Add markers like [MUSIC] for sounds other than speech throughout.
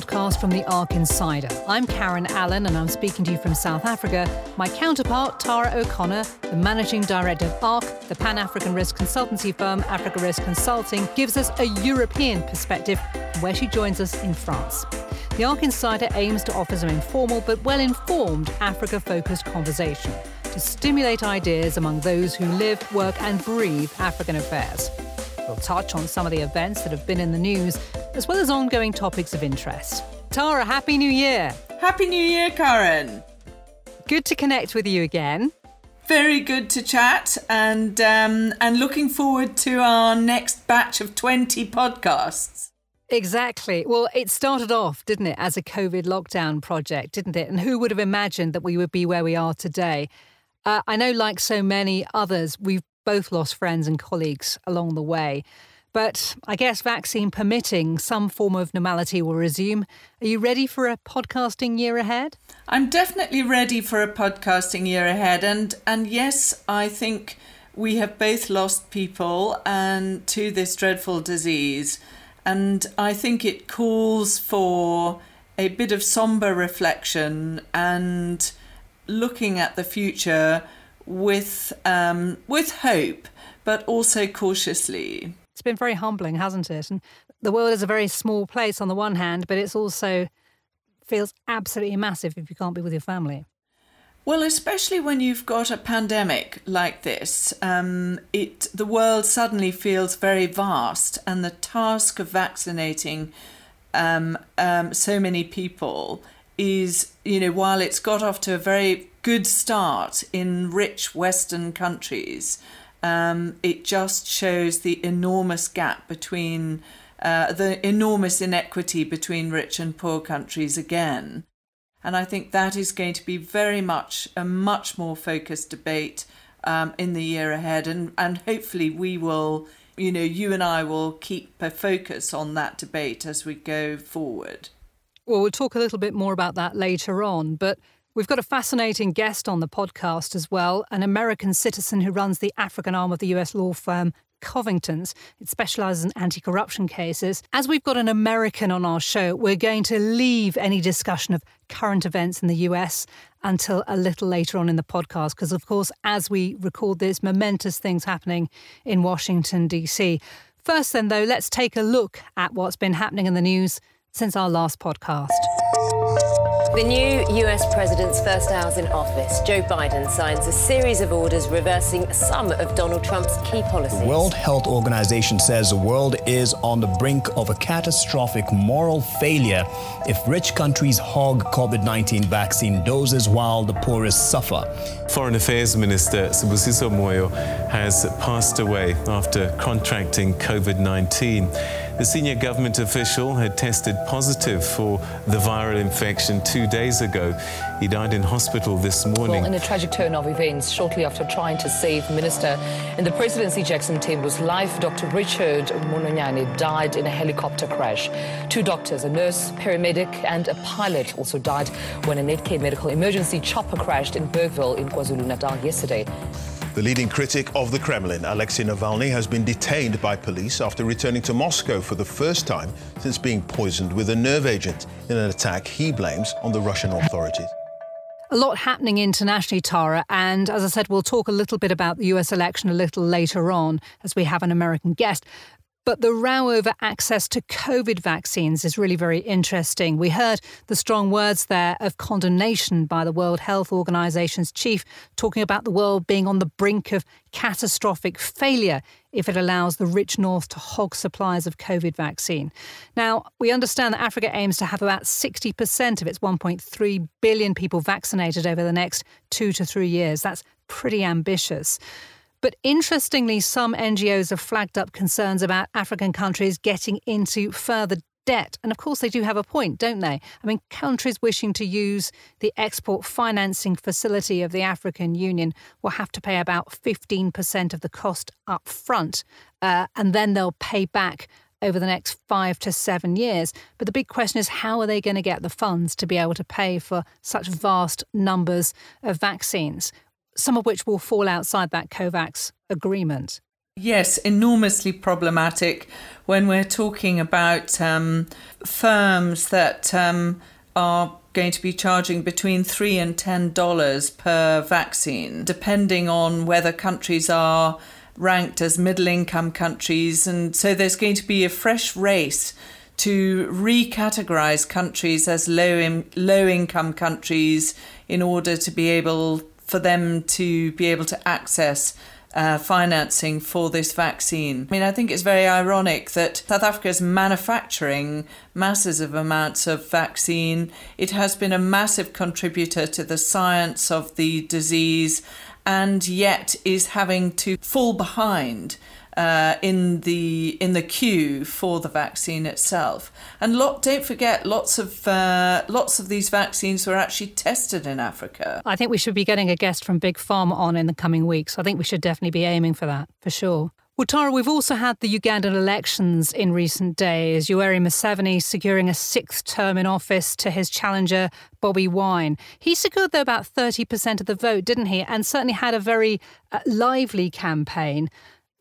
podcast from the ARC Insider. I'm Karen Allen and I'm speaking to you from South Africa. My counterpart, Tara O'Connor, the managing director of ARC, the Pan African risk consultancy firm Africa Risk Consulting, gives us a European perspective where she joins us in France. The ARC Insider aims to offer some informal but well informed Africa focused conversation to stimulate ideas among those who live, work, and breathe African affairs. We'll touch on some of the events that have been in the news, as well as ongoing topics of interest. Tara, Happy New Year! Happy New Year, Karen! Good to connect with you again. Very good to chat, and um, and looking forward to our next batch of twenty podcasts. Exactly. Well, it started off, didn't it, as a COVID lockdown project, didn't it? And who would have imagined that we would be where we are today? Uh, I know, like so many others, we've both lost friends and colleagues along the way. But I guess vaccine permitting, some form of normality will resume. Are you ready for a podcasting year ahead? I'm definitely ready for a podcasting year ahead. And, and yes, I think we have both lost people and to this dreadful disease. And I think it calls for a bit of somber reflection and looking at the future with um, with hope, but also cautiously. It's been very humbling, hasn't it? And the world is a very small place on the one hand, but it's also feels absolutely massive if you can't be with your family. Well, especially when you've got a pandemic like this, um, it the world suddenly feels very vast, and the task of vaccinating um, um, so many people is, you know, while it's got off to a very good start in rich Western countries, um, it just shows the enormous gap between uh, the enormous inequity between rich and poor countries again. And I think that is going to be very much a much more focused debate um, in the year ahead. And, and hopefully, we will, you know, you and I will keep a focus on that debate as we go forward. Well, we'll talk a little bit more about that later on, but we've got a fascinating guest on the podcast as well, an American citizen who runs the African arm of the US law firm Covington's. It specialises in anti corruption cases. As we've got an American on our show, we're going to leave any discussion of current events in the US until a little later on in the podcast, because, of course, as we record this, momentous things happening in Washington, D.C. First, then, though, let's take a look at what's been happening in the news since our last podcast. The new US president's first hours in office, Joe Biden signs a series of orders reversing some of Donald Trump's key policies. The World Health Organization says the world is on the brink of a catastrophic moral failure if rich countries hog COVID 19 vaccine doses while the poorest suffer. Foreign Affairs Minister Sibusiso Moyo has passed away after contracting COVID 19. The senior government official had tested positive for the viral infection two days ago. He died in hospital this morning. Well, in a tragic turn of events, shortly after trying to save Minister in the presidency Jackson Mthembu's life, Dr. Rachel Mononyane died in a helicopter crash. Two doctors, a nurse, paramedic, and a pilot also died when a Netcare medical emergency chopper crashed in Bergville in KwaZulu-Natal yesterday. The leading critic of the Kremlin, Alexei Navalny, has been detained by police after returning to Moscow for the first time since being poisoned with a nerve agent in an attack he blames on the Russian authorities. A lot happening internationally, Tara, and as I said, we'll talk a little bit about the US election a little later on as we have an American guest. But the row over access to COVID vaccines is really very interesting. We heard the strong words there of condemnation by the World Health Organization's chief, talking about the world being on the brink of catastrophic failure if it allows the rich north to hog supplies of COVID vaccine. Now, we understand that Africa aims to have about 60% of its 1.3 billion people vaccinated over the next two to three years. That's pretty ambitious. But interestingly, some NGOs have flagged up concerns about African countries getting into further debt. And of course, they do have a point, don't they? I mean, countries wishing to use the export financing facility of the African Union will have to pay about 15% of the cost up front, uh, and then they'll pay back over the next five to seven years. But the big question is how are they going to get the funds to be able to pay for such vast numbers of vaccines? Some of which will fall outside that COVAX agreement. Yes, enormously problematic when we're talking about um, firms that um, are going to be charging between three and ten dollars per vaccine, depending on whether countries are ranked as middle income countries. And so there's going to be a fresh race to recategorize countries as low in, low income countries in order to be able for them to be able to access uh, financing for this vaccine. I mean, I think it's very ironic that South Africa is manufacturing masses of amounts of vaccine. It has been a massive contributor to the science of the disease and yet is having to fall behind uh, in the in the queue for the vaccine itself. And lot, don't forget, lots of uh, lots of these vaccines were actually tested in Africa. I think we should be getting a guest from Big Pharma on in the coming weeks. I think we should definitely be aiming for that for sure. Well, Tara, we've also had the Ugandan elections in recent days. Yoweri Museveni securing a sixth term in office to his challenger, Bobby Wine. He secured, though, about 30% of the vote, didn't he? And certainly had a very uh, lively campaign.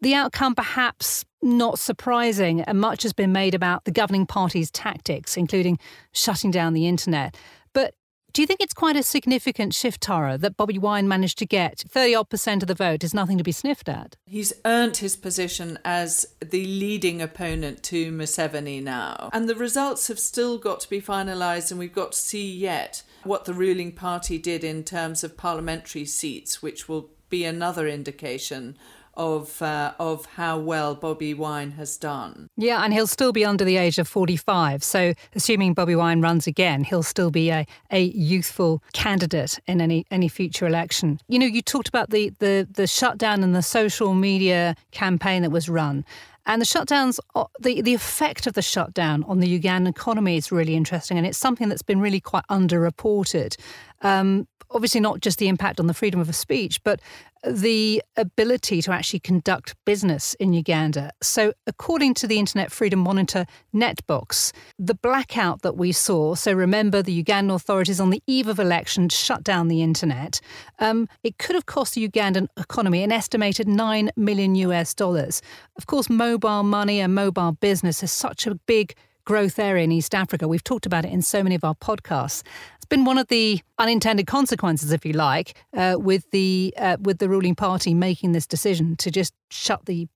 The outcome, perhaps not surprising, and much has been made about the governing party's tactics, including shutting down the internet. But do you think it's quite a significant shift, Tara, that Bobby Wine managed to get 30 odd percent of the vote is nothing to be sniffed at? He's earned his position as the leading opponent to Museveni now. And the results have still got to be finalised, and we've got to see yet what the ruling party did in terms of parliamentary seats, which will be another indication of uh, of how well Bobby Wine has done. Yeah, and he'll still be under the age of 45. So, assuming Bobby Wine runs again, he'll still be a, a youthful candidate in any any future election. You know, you talked about the the the shutdown and the social media campaign that was run. And the shutdowns, uh, the, the effect of the shutdown on the Ugandan economy is really interesting. And it's something that's been really quite underreported. Um, obviously, not just the impact on the freedom of speech, but the ability to actually conduct business in Uganda. So, according to the Internet Freedom Monitor NetBlocks, the blackout that we saw, so remember the Ugandan authorities on the eve of election shut down the internet, um, it could have cost the Ugandan economy an estimated 9 million US dollars. Of course, mobile money and mobile business is such a big growth area in East Africa. We've talked about it in so many of our podcasts. It's been one of the unintended consequences, if you like, uh, with the uh, with the ruling party making this decision to just shut the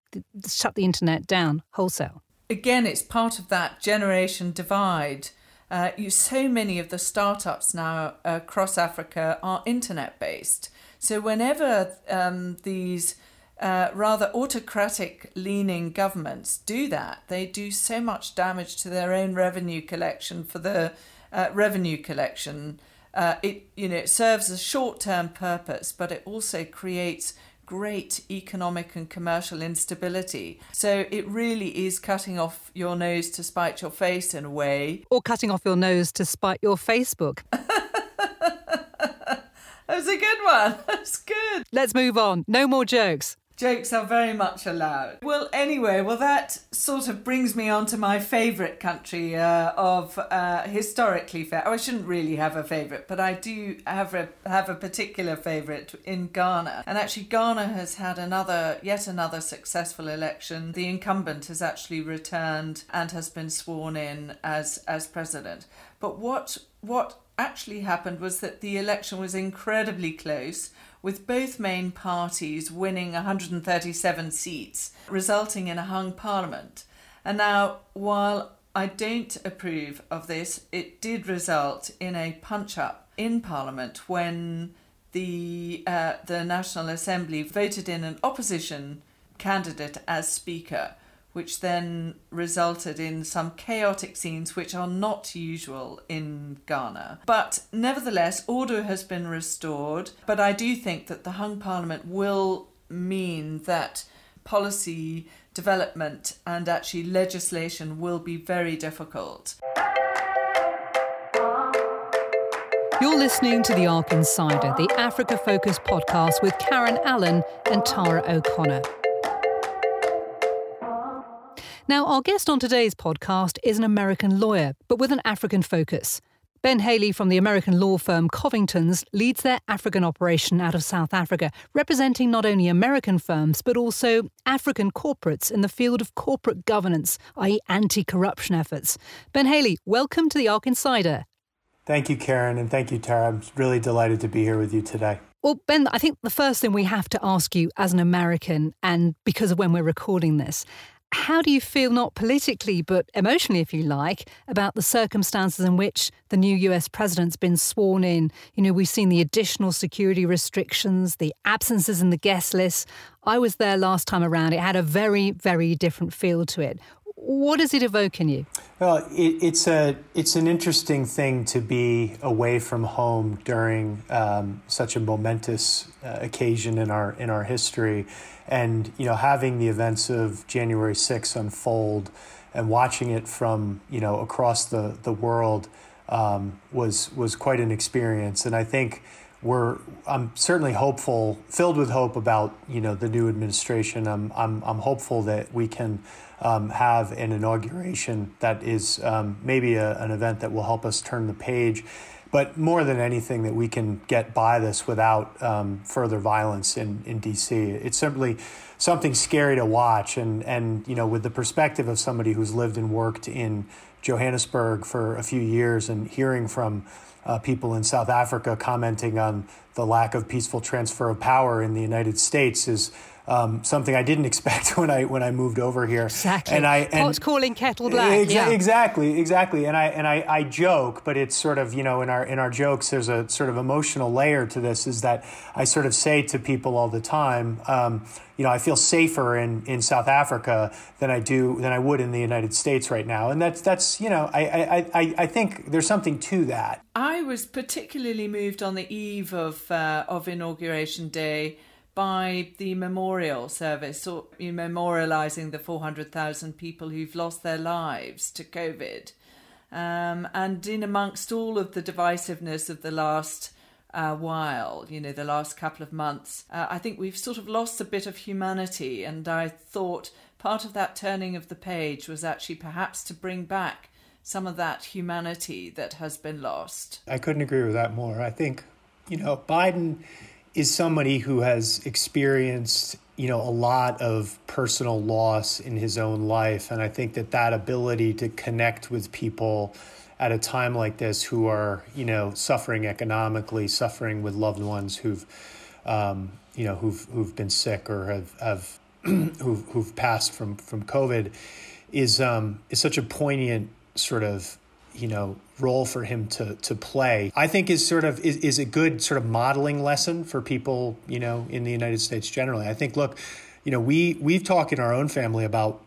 shut the internet down wholesale. Again, it's part of that generation divide. Uh, you so many of the startups now across Africa are internet based. So whenever um, these uh, rather autocratic leaning governments do that, they do so much damage to their own revenue collection for the uh, revenue collection. Uh, it you know it serves a short term purpose, but it also creates great economic and commercial instability. So it really is cutting off your nose to spite your face in a way. Or cutting off your nose to spite your Facebook. [LAUGHS] that was a good one. That's good. Let's move on. No more jokes. Jokes are very much allowed. Well, anyway, well, that sort of brings me on to my favourite country uh, of uh, historically fair. Oh, I shouldn't really have a favourite, but I do have a have a particular favourite in Ghana. And actually, Ghana has had another, yet another successful election. The incumbent has actually returned and has been sworn in as as president. But what what actually happened was that the election was incredibly close with both main parties winning 137 seats, resulting in a hung parliament. And now, while I don't approve of this, it did result in a punch up in parliament when the uh, the National Assembly voted in an opposition candidate as speaker which then resulted in some chaotic scenes which are not usual in Ghana. But nevertheless, order has been restored. But I do think that the hung parliament will mean that policy development and actually legislation will be very difficult. You're listening to The ARC Insider, the Africa Focus podcast with Karen Allen and Tara O'Connor. Now, our guest on today's podcast is an American lawyer, but with an African focus. Ben Haley from the American law firm Covington's leads their African operation out of South Africa, representing not only American firms but also African corporates in the field of corporate governance, i.e., anti corruption efforts. Ben Haley, welcome to the ARC Insider. Thank you, Karen, and thank you, Tara. I'm really delighted to be here with you today. Well, Ben, I think the first thing we have to ask you as an American, and because of when we're recording this, how do you feel, not politically, but emotionally, if you like, about the circumstances in which the new US president's been sworn in? You know, we've seen the additional security restrictions, the absences in the guest list. I was there last time around. It had a very, very different feel to it. What does it evoke in you? Well, it, it's a it's an interesting thing to be away from home during um, such a momentous uh, occasion in our in our history, and you know having the events of January 6th unfold and watching it from you know across the the world um, was was quite an experience, and I think we're I'm certainly hopeful, filled with hope about you know the new administration. I'm I'm I'm hopeful that we can um, have an inauguration that is um, maybe a, an event that will help us turn the page. But more than anything, that we can get by this without um, further violence in, in DC. It's simply something scary to watch. And, and, you know, with the perspective of somebody who's lived and worked in Johannesburg for a few years and hearing from uh, people in South Africa commenting on the lack of peaceful transfer of power in the United States is um, something I didn't [LAUGHS] expect when I when I moved over here. Exactly. And I and Pot's calling kettle black. Exa- yeah. Exactly, exactly. And I and I, I joke, but it's sort of you know in our in our jokes there's a sort of emotional layer to this. Is that I sort of say to people all the time. Um, you know, I feel safer in, in South Africa than I do than I would in the United States right now, and that's that's you know, I I, I, I think there's something to that. I was particularly moved on the eve of uh, of inauguration day by the memorial service, or memorializing the 400,000 people who've lost their lives to COVID. Um, and in amongst all of the divisiveness of the last uh, while, you know, the last couple of months, uh, I think we've sort of lost a bit of humanity. And I thought part of that turning of the page was actually perhaps to bring back some of that humanity that has been lost. I couldn't agree with that more. I think, you know, Biden is somebody who has experienced you know a lot of personal loss in his own life. And i think that that ability to connect with people at a time like this who are you know suffering economically suffering with loved ones who've um, you know who've who've been sick or have have [CLEARS THROAT] who've, who've passed from from covid is um, is such a poignant sort of you know role for him to to play i think is sort of is, is a good sort of modeling lesson for people you know in the united states generally i think look you know we we've talked in our own family about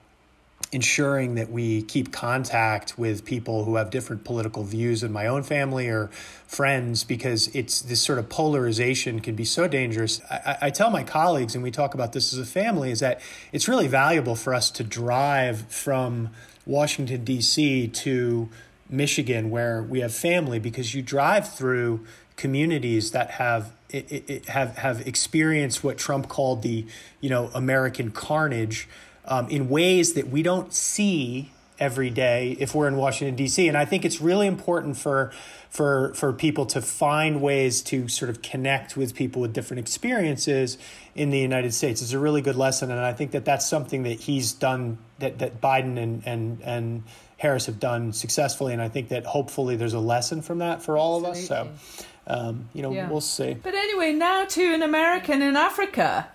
ensuring that we keep contact with people who have different political views in my own family or friends because it's this sort of polarization can be so dangerous. I, I, tell my colleagues, and we talk about this as a family, is that it's really valuable for us to drive from Washington, D.C. to Michigan, where we have family, because you drive through communities that have it, it, have have experienced what Trump called the you know American carnage um, in ways that we don't see every day if we're in Washington D.C. And I think it's really important for for for people to find ways to sort of connect with people with different experiences in the United States. It's a really good lesson, and I think that that's something that he's done that that Biden and and and Harris have done successfully, and I think that hopefully there's a lesson from that for all Absolutely. of us. So, um, you know, yeah. we'll see. But anyway, now to an American in Africa.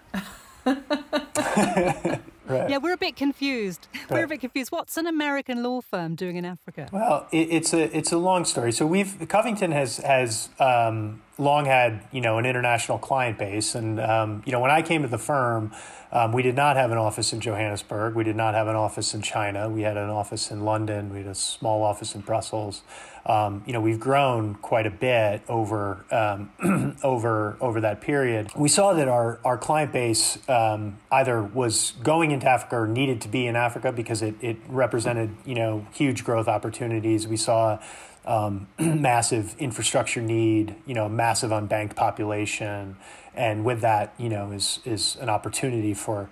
[LAUGHS] Right. Yeah, we're a bit confused. Right. [LAUGHS] We're a bit confused. What's an American law firm doing in Africa? Well, it, it's a it's a long story. So we've Covington has has um, long had you know an international client base, and um, you know when I came to the firm, um, we did not have an office in Johannesburg. We did not have an office in China. We had an office in London. We had a small office in Brussels. Um, you know, we've grown quite a bit over um, [CLEARS THROAT] over over that period. We saw that our our client base um, either was going into Africa or needed to be in Africa because it it represented you know huge growth opportunities. We saw um, [CLEARS THROAT] massive infrastructure need, you know, massive unbanked population, and with that, you know, is is an opportunity for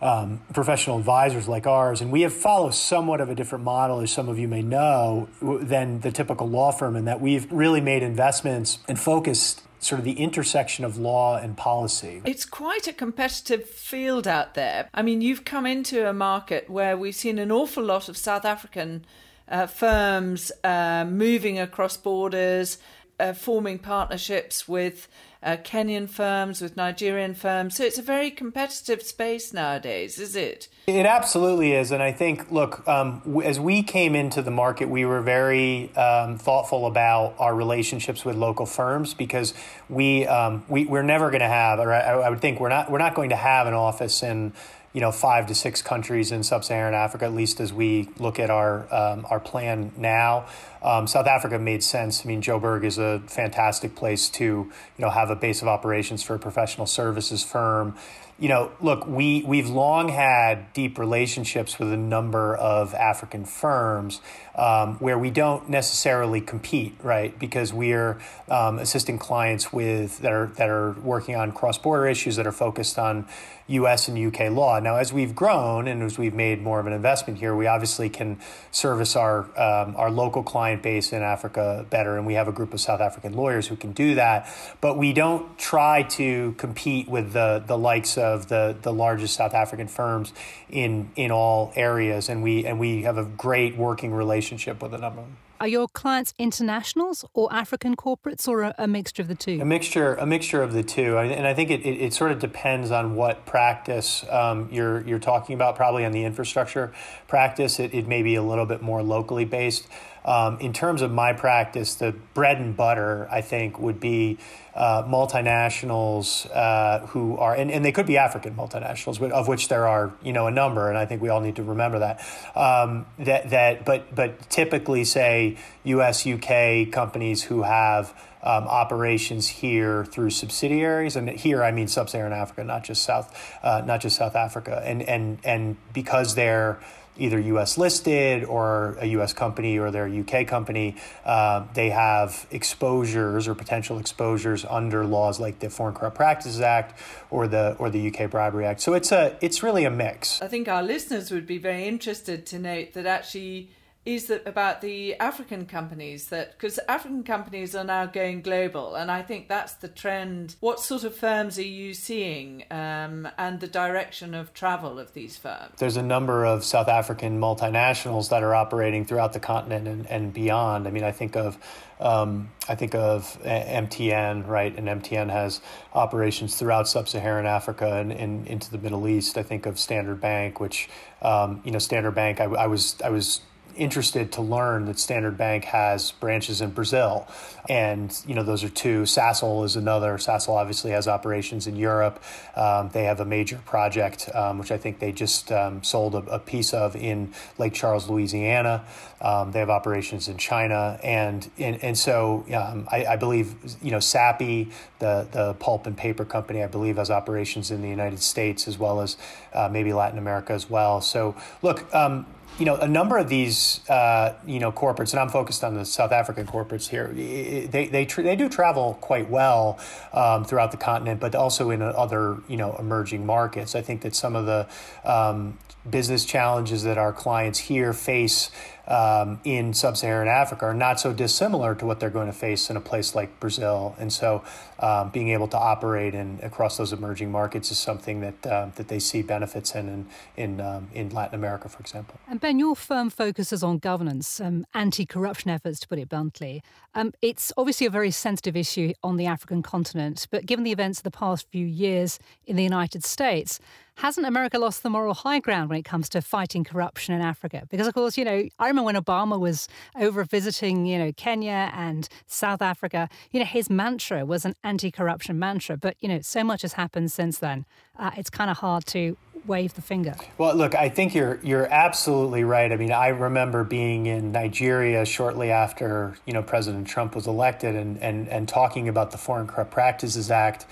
um, professional advisors like ours, and we have followed somewhat of a different model, as some of you may know, than the typical law firm, in that we've really made investments and focused sort of the intersection of law and policy. It's quite a competitive field out there. I mean, you've come into a market where we've seen an awful lot of South African uh, firms uh, moving across borders, uh, forming partnerships with uh, Kenyan firms, with Nigerian firms. So it's a very competitive space nowadays, is it? It absolutely is. And I think, look, um, as we came into the market, we were very um, thoughtful about our relationships with local firms because we, um, we, we're never going to have, or I, I would think we're not, we're not going to have an office in you know five to six countries in sub-Saharan Africa, at least as we look at our um, our plan now. Um, South Africa made sense. I mean, Joburg is a fantastic place to you know have a base of operations for a professional services firm you know, look, we, we've long had deep relationships with a number of African firms um, where we don't necessarily compete, right? Because we're um, assisting clients with that are that are working on cross border issues that are focused on U.S. and U.K. law. Now, as we've grown and as we've made more of an investment here, we obviously can service our um, our local client base in Africa better, and we have a group of South African lawyers who can do that. But we don't try to compete with the the likes of the the largest South African firms in in all areas, and we and we have a great working relationship with a number of them. Are your clients internationals or African corporates, or a, a, mixture of the two? A mixture, a mixture of the two, and I think it, it, it sort of depends on what practice um, you're you're talking about. Probably on the infrastructure practice, it, it may be a little bit more locally based. Um, in terms of my practice, the bread and butter, I think, would be uh, multinationals uh, who are, and, and they could be African multinationals, of which there are, you know, a number, and I think we all need to remember that. Um, that that, but but typically, say U.S. UK companies who have um, operations here through subsidiaries, and here I mean sub-Saharan Africa, not just South, uh, not just South Africa, and and and because they're either U.S. listed or a U.S. company or their UK company, uh, they have exposures or potential exposures under laws like the Foreign Corrupt Practices Act or the or the UK Bribery Act. So it's a it's really a mix. I think our listeners would be very interested to note that actually is that about the African companies that because African companies are now going global, and I think that's the trend. What sort of firms are you seeing, um, and the direction of travel of these firms? There's a number of South African multinationals that are operating throughout the continent and, and beyond. I mean, I think of um, I think of MTN, right? And MTN has operations throughout sub-Saharan Africa and, and into the Middle East. I think of Standard Bank, which um, you know, Standard Bank. I, I was I was interested to learn that Standard Bank has branches in Brazil. And, you know, those are two. Sasol is another. Sasol obviously has operations in Europe. Um, they have a major project, um, which I think they just um, sold a, a, piece of in Lake Charles, Louisiana. Um, they have operations in China. And, and, and so um, I, I, believe, you know, Sappi, the, the pulp and paper company, I believe has operations in the United States as well as uh, maybe Latin America as well. So, look, um, you know, a number of these, uh, you know, corporates, and I'm focused on the South African corporates here. They they they do travel quite well um, throughout the continent, but also in other you know emerging markets. I think that some of the um, business challenges that our clients here face um, in sub-Saharan Africa are not so dissimilar to what they're going to face in a place like Brazil. And so, um, being able to operate in across those emerging markets is something that uh, that they see benefits in in in, um, in, Latin America, for example. And Ben, your firm focuses on governance, um, anti-corruption efforts, to put it bluntly. Um, it's obviously a very sensitive issue on the African continent, but given the events of the past few years in the United States hasn't America lost the moral high ground when it comes to fighting corruption in Africa? Because, of course, you know, I remember when Obama was over visiting, you know, Kenya and South Africa, you know, his mantra was an anti corruption mantra. But, you know, so much has happened since then. Uh, it's kind of hard to wave the finger. Well, look, I think you're you're absolutely right. I mean, I remember being in Nigeria shortly after you know President Trump was elected, and and and talking about the Foreign Corrupt Practices Act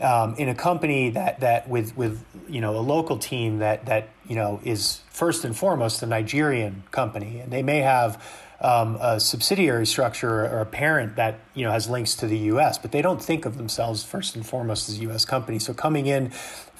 um, in a company that that with with you know a local team that that you know is first and foremost a Nigerian company, and they may have um, a subsidiary structure or a parent that you know has links to the U.S., but they don't think of themselves first and foremost as a U.S. company. So coming in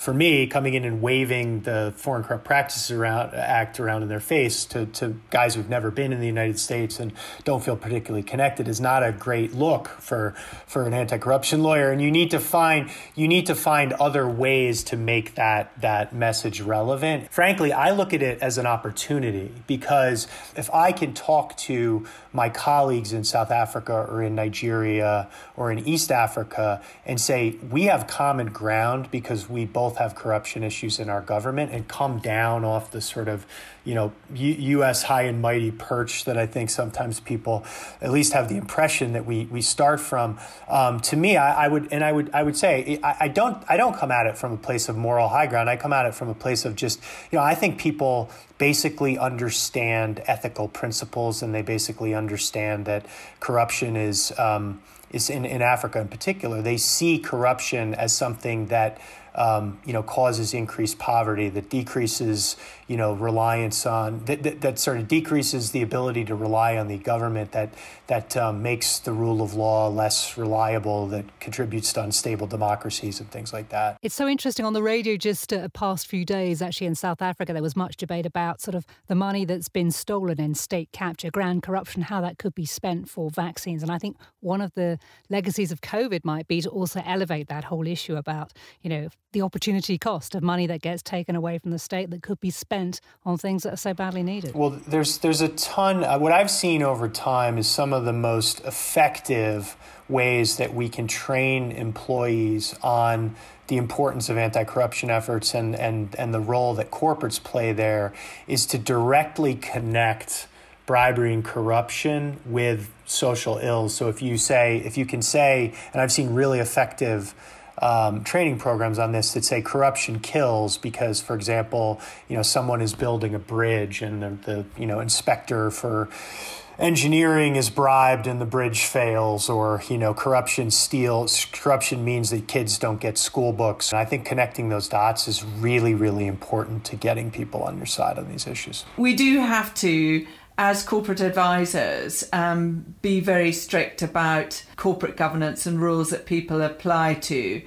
for me, coming in and waving the Foreign Corrupt Practices around, Act around in their face to, to guys who've never been in the United States and don't feel particularly connected is not a great look for for an anti-corruption lawyer. And you need to find you need to find other ways to make that that message relevant. Frankly, I look at it as an opportunity because if I can talk to my colleagues in South Africa or in Nigeria or in East Africa and say we have common ground because we both have corruption issues in our government and come down off the sort of, you know, U- U.S. high and mighty perch that I think sometimes people at least have the impression that we we start from. Um, to me, I, I, would and I would I would say I, I don't I don't come at it from a place of moral high ground. I come at it from a place of just, you know, I think people basically understand ethical principles and they basically understand that corruption is. Um, is in, in Africa in particular, they see corruption as something that um, you know, causes increased poverty, that decreases, you know, reliance on, that, that, that, sort of decreases the ability to rely on the government, that, that um, makes the rule of law less reliable, that contributes to unstable democracies and things like that. It's so interesting. On the radio just uh, past few days, actually in South Africa, there was much debate about sort of the money that's been stolen in state capture, grand corruption, how that could be spent for vaccines. And I think one of the legacies of COVID might be to also elevate that whole issue about, you know, the opportunity cost of money that gets taken away from the state that could be spent on things that are so badly needed? Well, there's there's a ton. Uh, what I've seen over time is some of the most effective ways that we can train employees on the importance of anti-corruption efforts and and and the role that corporates play there is to directly connect bribery and corruption with social ills. So if you say if you can say, and I've seen really effective um, training programs on this that say corruption kills because, for example, you know someone is building a bridge and the, the you know inspector for engineering is bribed and the bridge fails or you know corruption steals corruption means that kids don't get school books and i think connecting those dots is really really important to getting people on your side on these issues we do have to as corporate advisors, um, be very strict about corporate governance and rules that people apply to.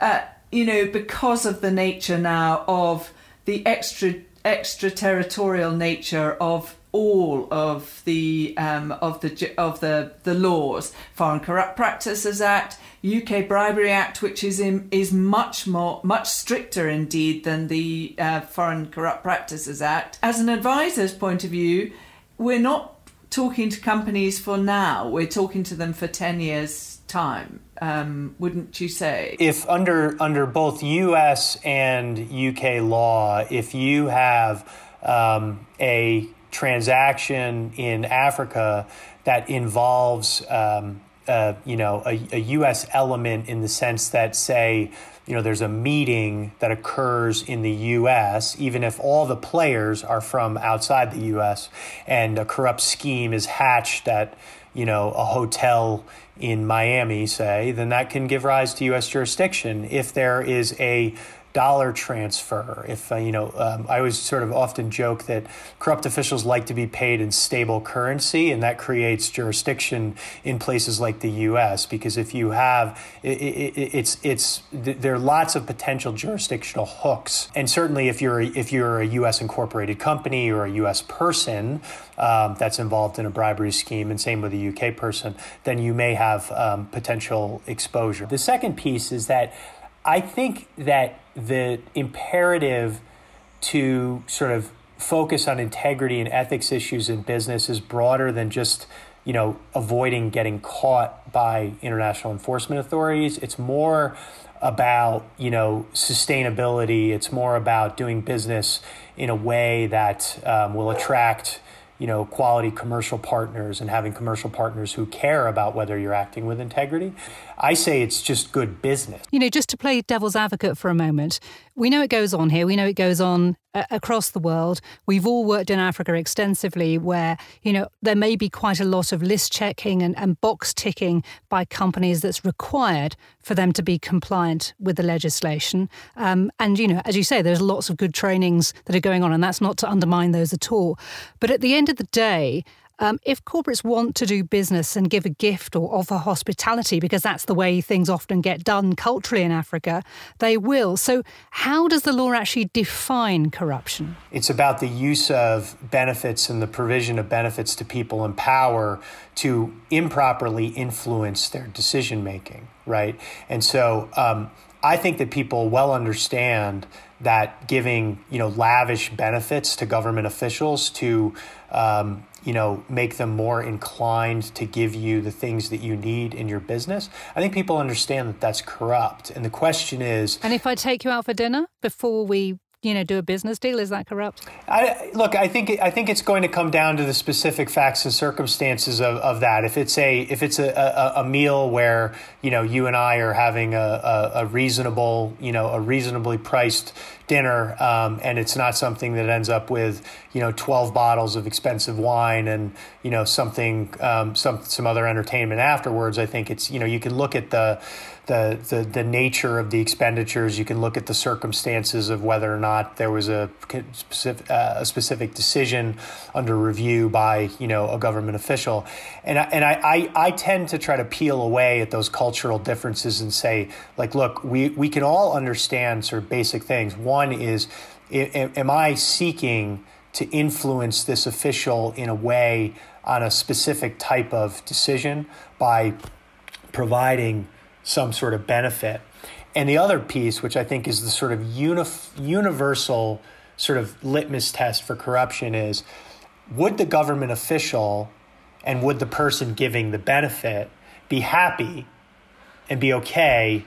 Uh, you know, because of the nature now of the extra extraterritorial nature of all of the um, of the of the the laws, Foreign Corrupt Practices Act, UK Bribery Act, which is in, is much more much stricter indeed than the uh, Foreign Corrupt Practices Act. As an advisor's point of view, we're not talking to companies for now. We're talking to them for ten years time. Um, wouldn't you say? If under under both U.S. and UK law, if you have um, a transaction in Africa that involves um, uh, you know a, a U.S. element in the sense that say you know, there's a meeting that occurs in the U.S., even if all the players are from outside the U.S., and a corrupt scheme is hatched at, you know, a hotel in Miami, say, then that can give rise to U.S. jurisdiction. If there is a dollar transfer. If uh, you know, um, I always sort of often joke that corrupt officials like to be paid in stable currency, and that creates jurisdiction in places like the U.S. Because if you have, it, it, it's it's there are lots of potential jurisdictional hooks, and certainly if you're if you're a U.S. incorporated company or a U.S. person um, that's involved in a bribery scheme, and same with a UK person, then you may have um, potential exposure. The second piece is that I think that the imperative to sort of focus on integrity and ethics issues in business is broader than just you know avoiding getting caught by international enforcement authorities it's more about you know sustainability it's more about doing business in a way that um, will attract you know, quality commercial partners and having commercial partners who care about whether you're acting with integrity. I say it's just good business. You know, just to play devil's advocate for a moment, we know it goes on here. We know it goes on uh, across the world. We've all worked in Africa extensively where, you know, there may be quite a lot of list checking and, and box ticking by companies that's required for them to be compliant with the legislation. Um, and, you know, as you say, there's lots of good trainings that are going on, and that's not to undermine those at all. But at the end of the day, Um, if corporates want to do business and give a gift or offer hospitality, because that's the way things often get done culturally in Africa, they will. So, how does the law actually define corruption? It's about the use of benefits and the provision of benefits to people in power to improperly influence their decision making, right? And so, um, I think that people well understand that giving you know lavish benefits to government officials to um, you know make them more inclined to give you the things that you need in your business. I think people understand that that's corrupt, and the question is. And if I take you out for dinner before we you know, do a business deal? Is that corrupt? I, look, I think I think it's going to come down to the specific facts and circumstances of, of that. If it's a if it's a, a, a meal where you know you and I are having a, a, a reasonable you know a reasonably priced dinner, um, and it's not something that ends up with you know 12 bottles of expensive wine and you know something um, some some other entertainment afterwards. I think it's you know you can look at the the, the, the nature of the expenditures. You can look at the circumstances of whether or not there was a specific, uh, a specific decision under review by you know a government official, and I, and I, I, I tend to try to peel away at those cultural differences and say like, look, we we can all understand sort of basic things. One is, am I seeking to influence this official in a way on a specific type of decision by providing some sort of benefit. And the other piece, which I think is the sort of universal sort of litmus test for corruption, is would the government official and would the person giving the benefit be happy and be okay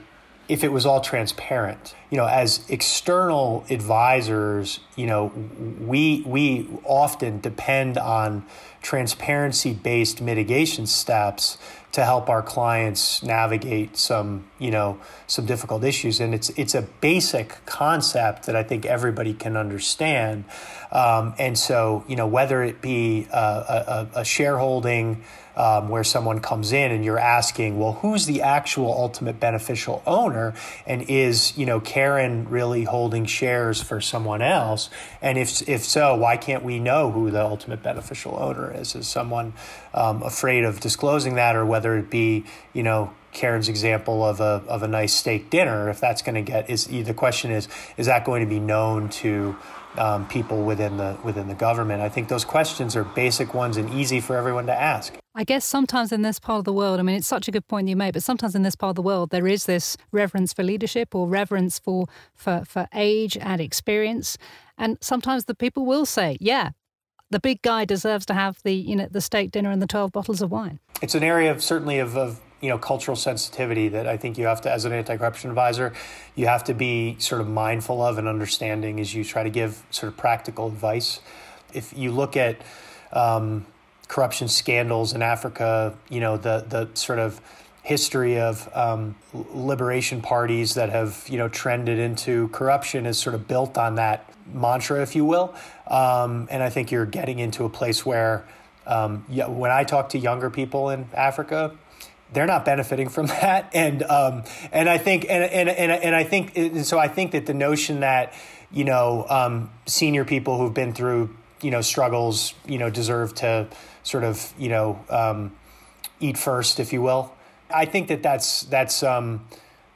if it was all transparent? You know, as external advisors, you know, we we often depend on transparency based mitigation steps to help our clients navigate some you know some difficult issues and it's it's a basic concept that I think everybody can understand um, and so you know whether it be a, a, a shareholding um, where someone comes in and you're asking, well, who's the actual ultimate beneficial owner, and is you know Karen really holding shares for someone else? And if if so, why can't we know who the ultimate beneficial owner is? Is someone um, afraid of disclosing that, or whether it be you know Karen's example of a of a nice steak dinner, if that's going to get is the question is is that going to be known to um, people within the within the government? I think those questions are basic ones and easy for everyone to ask. I guess sometimes in this part of the world, I mean, it's such a good point you made, but sometimes in this part of the world, there is this reverence for leadership or reverence for for for age and experience, and sometimes the people will say, "Yeah, the big guy deserves to have the you know the steak dinner and the twelve bottles of wine." It's an area of certainly of, of you know cultural sensitivity that I think you have to, as an anti-corruption advisor, you have to be sort of mindful of and understanding as you try to give sort of practical advice. If you look at um, corruption scandals in Africa, you know the the sort of history of um, liberation parties that have you know trended into corruption is sort of built on that mantra, if you will. Um, and I think you're getting into a place where um, when I talk to younger people in Africa, they're not benefiting from [LAUGHS] that. And um, and I think and and and, and I think and so I think that the notion that you know um, senior people who've been through you know struggles you know deserve to sort of you know um, eat first, if you will. I think that that's that's um,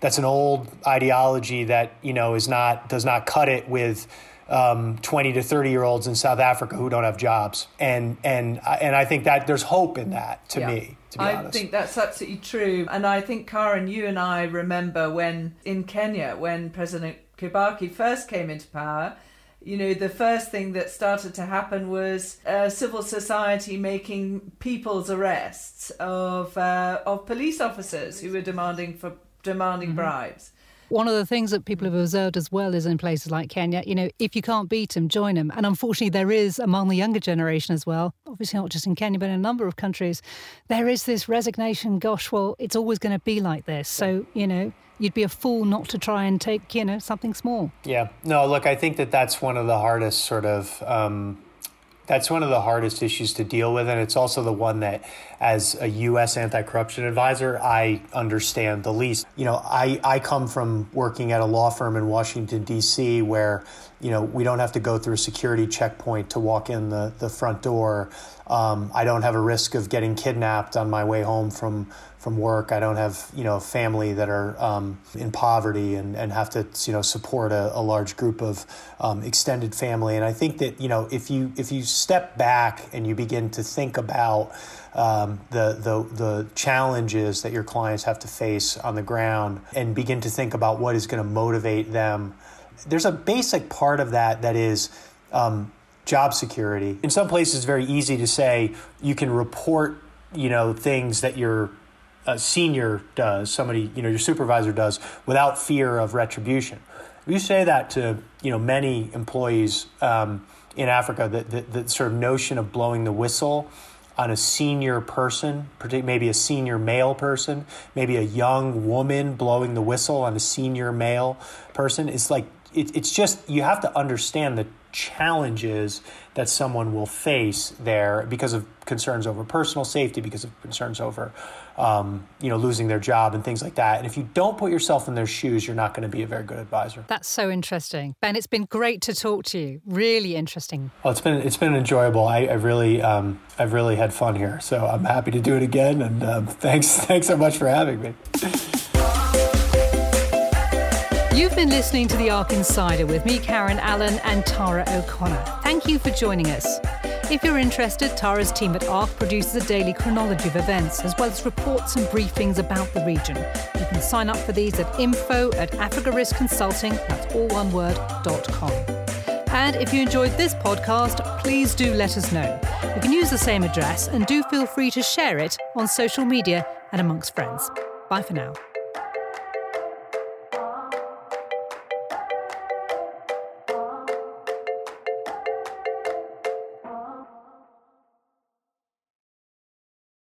that's an old ideology that you know is not does not cut it with um, 20 to 30 year olds in South Africa who don't have jobs. And, and, and I think that there's hope in that to yeah. me. To I honest. think that's absolutely true. And I think, Karen, you and I remember when in Kenya, when President Kibaki first came into power, you know, the first thing that started to happen was uh, civil society making people's arrests of uh, of police officers who were demanding for demanding mm-hmm. bribes. One of the things that people have observed as well is in places like Kenya, you know, if you can't beat them, join them. And unfortunately, there is among the younger generation as well, obviously not just in Kenya, but in a number of countries, there is this resignation gosh, well, it's always going to be like this. So, you know, you'd be a fool not to try and take, you know, something small. Yeah. No, look, I think that that's one of the hardest sort of. Um, That's one of the hardest issues to deal with, and it's also the one that, as a U.S. anti-corruption advisor, I understand the least. You know, I, I come from working at a law firm in Washington D.C. where, you know, we don't have to go through a security checkpoint to walk in the, the front door. Um, I don't have a risk of getting kidnapped on my way home from from work. I don't have you know family that are um, in poverty and, and have to you know support a, a large group of um, extended family. And I think that you know if you if you step back and you begin to think about um, the, the the challenges that your clients have to face on the ground and begin to think about what is going to motivate them, there's a basic part of that that is um, job security. In some places, it's very easy to say you can report, you know, things that you're a senior does, somebody, you know, your supervisor does, without fear of retribution. You say that to, you know, many employees um, in Africa, that the, the sort of notion of blowing the whistle on a senior person, maybe a senior male person, maybe a young woman blowing the whistle on a senior male person, is like, it, it's just, you have to understand the challenges that someone will face there because of concerns over personal safety, because of concerns over, um, you know, losing their job and things like that. And if you don't put yourself in their shoes, you're not going to be a very good advisor. That's so interesting, Ben. It's been great to talk to you. Really interesting. Well, it's been it's been enjoyable. I, have really um, I've really had fun here, so I'm happy to do it again. And um, [LAUGHS] thanks thanks so much for having me. Been listening to The ARC Insider with me, Karen Allen, and Tara O'Connor. Thank you for joining us. If you're interested, Tara's team at ARC produces a daily chronology of events, as well as reports and briefings about the region. You can sign up for these at info at Africa Risk Consulting, that's all one word, dot com. And if you enjoyed this podcast, please do let us know. You can use the same address and do feel free to share it on social media and amongst friends. Bye for now.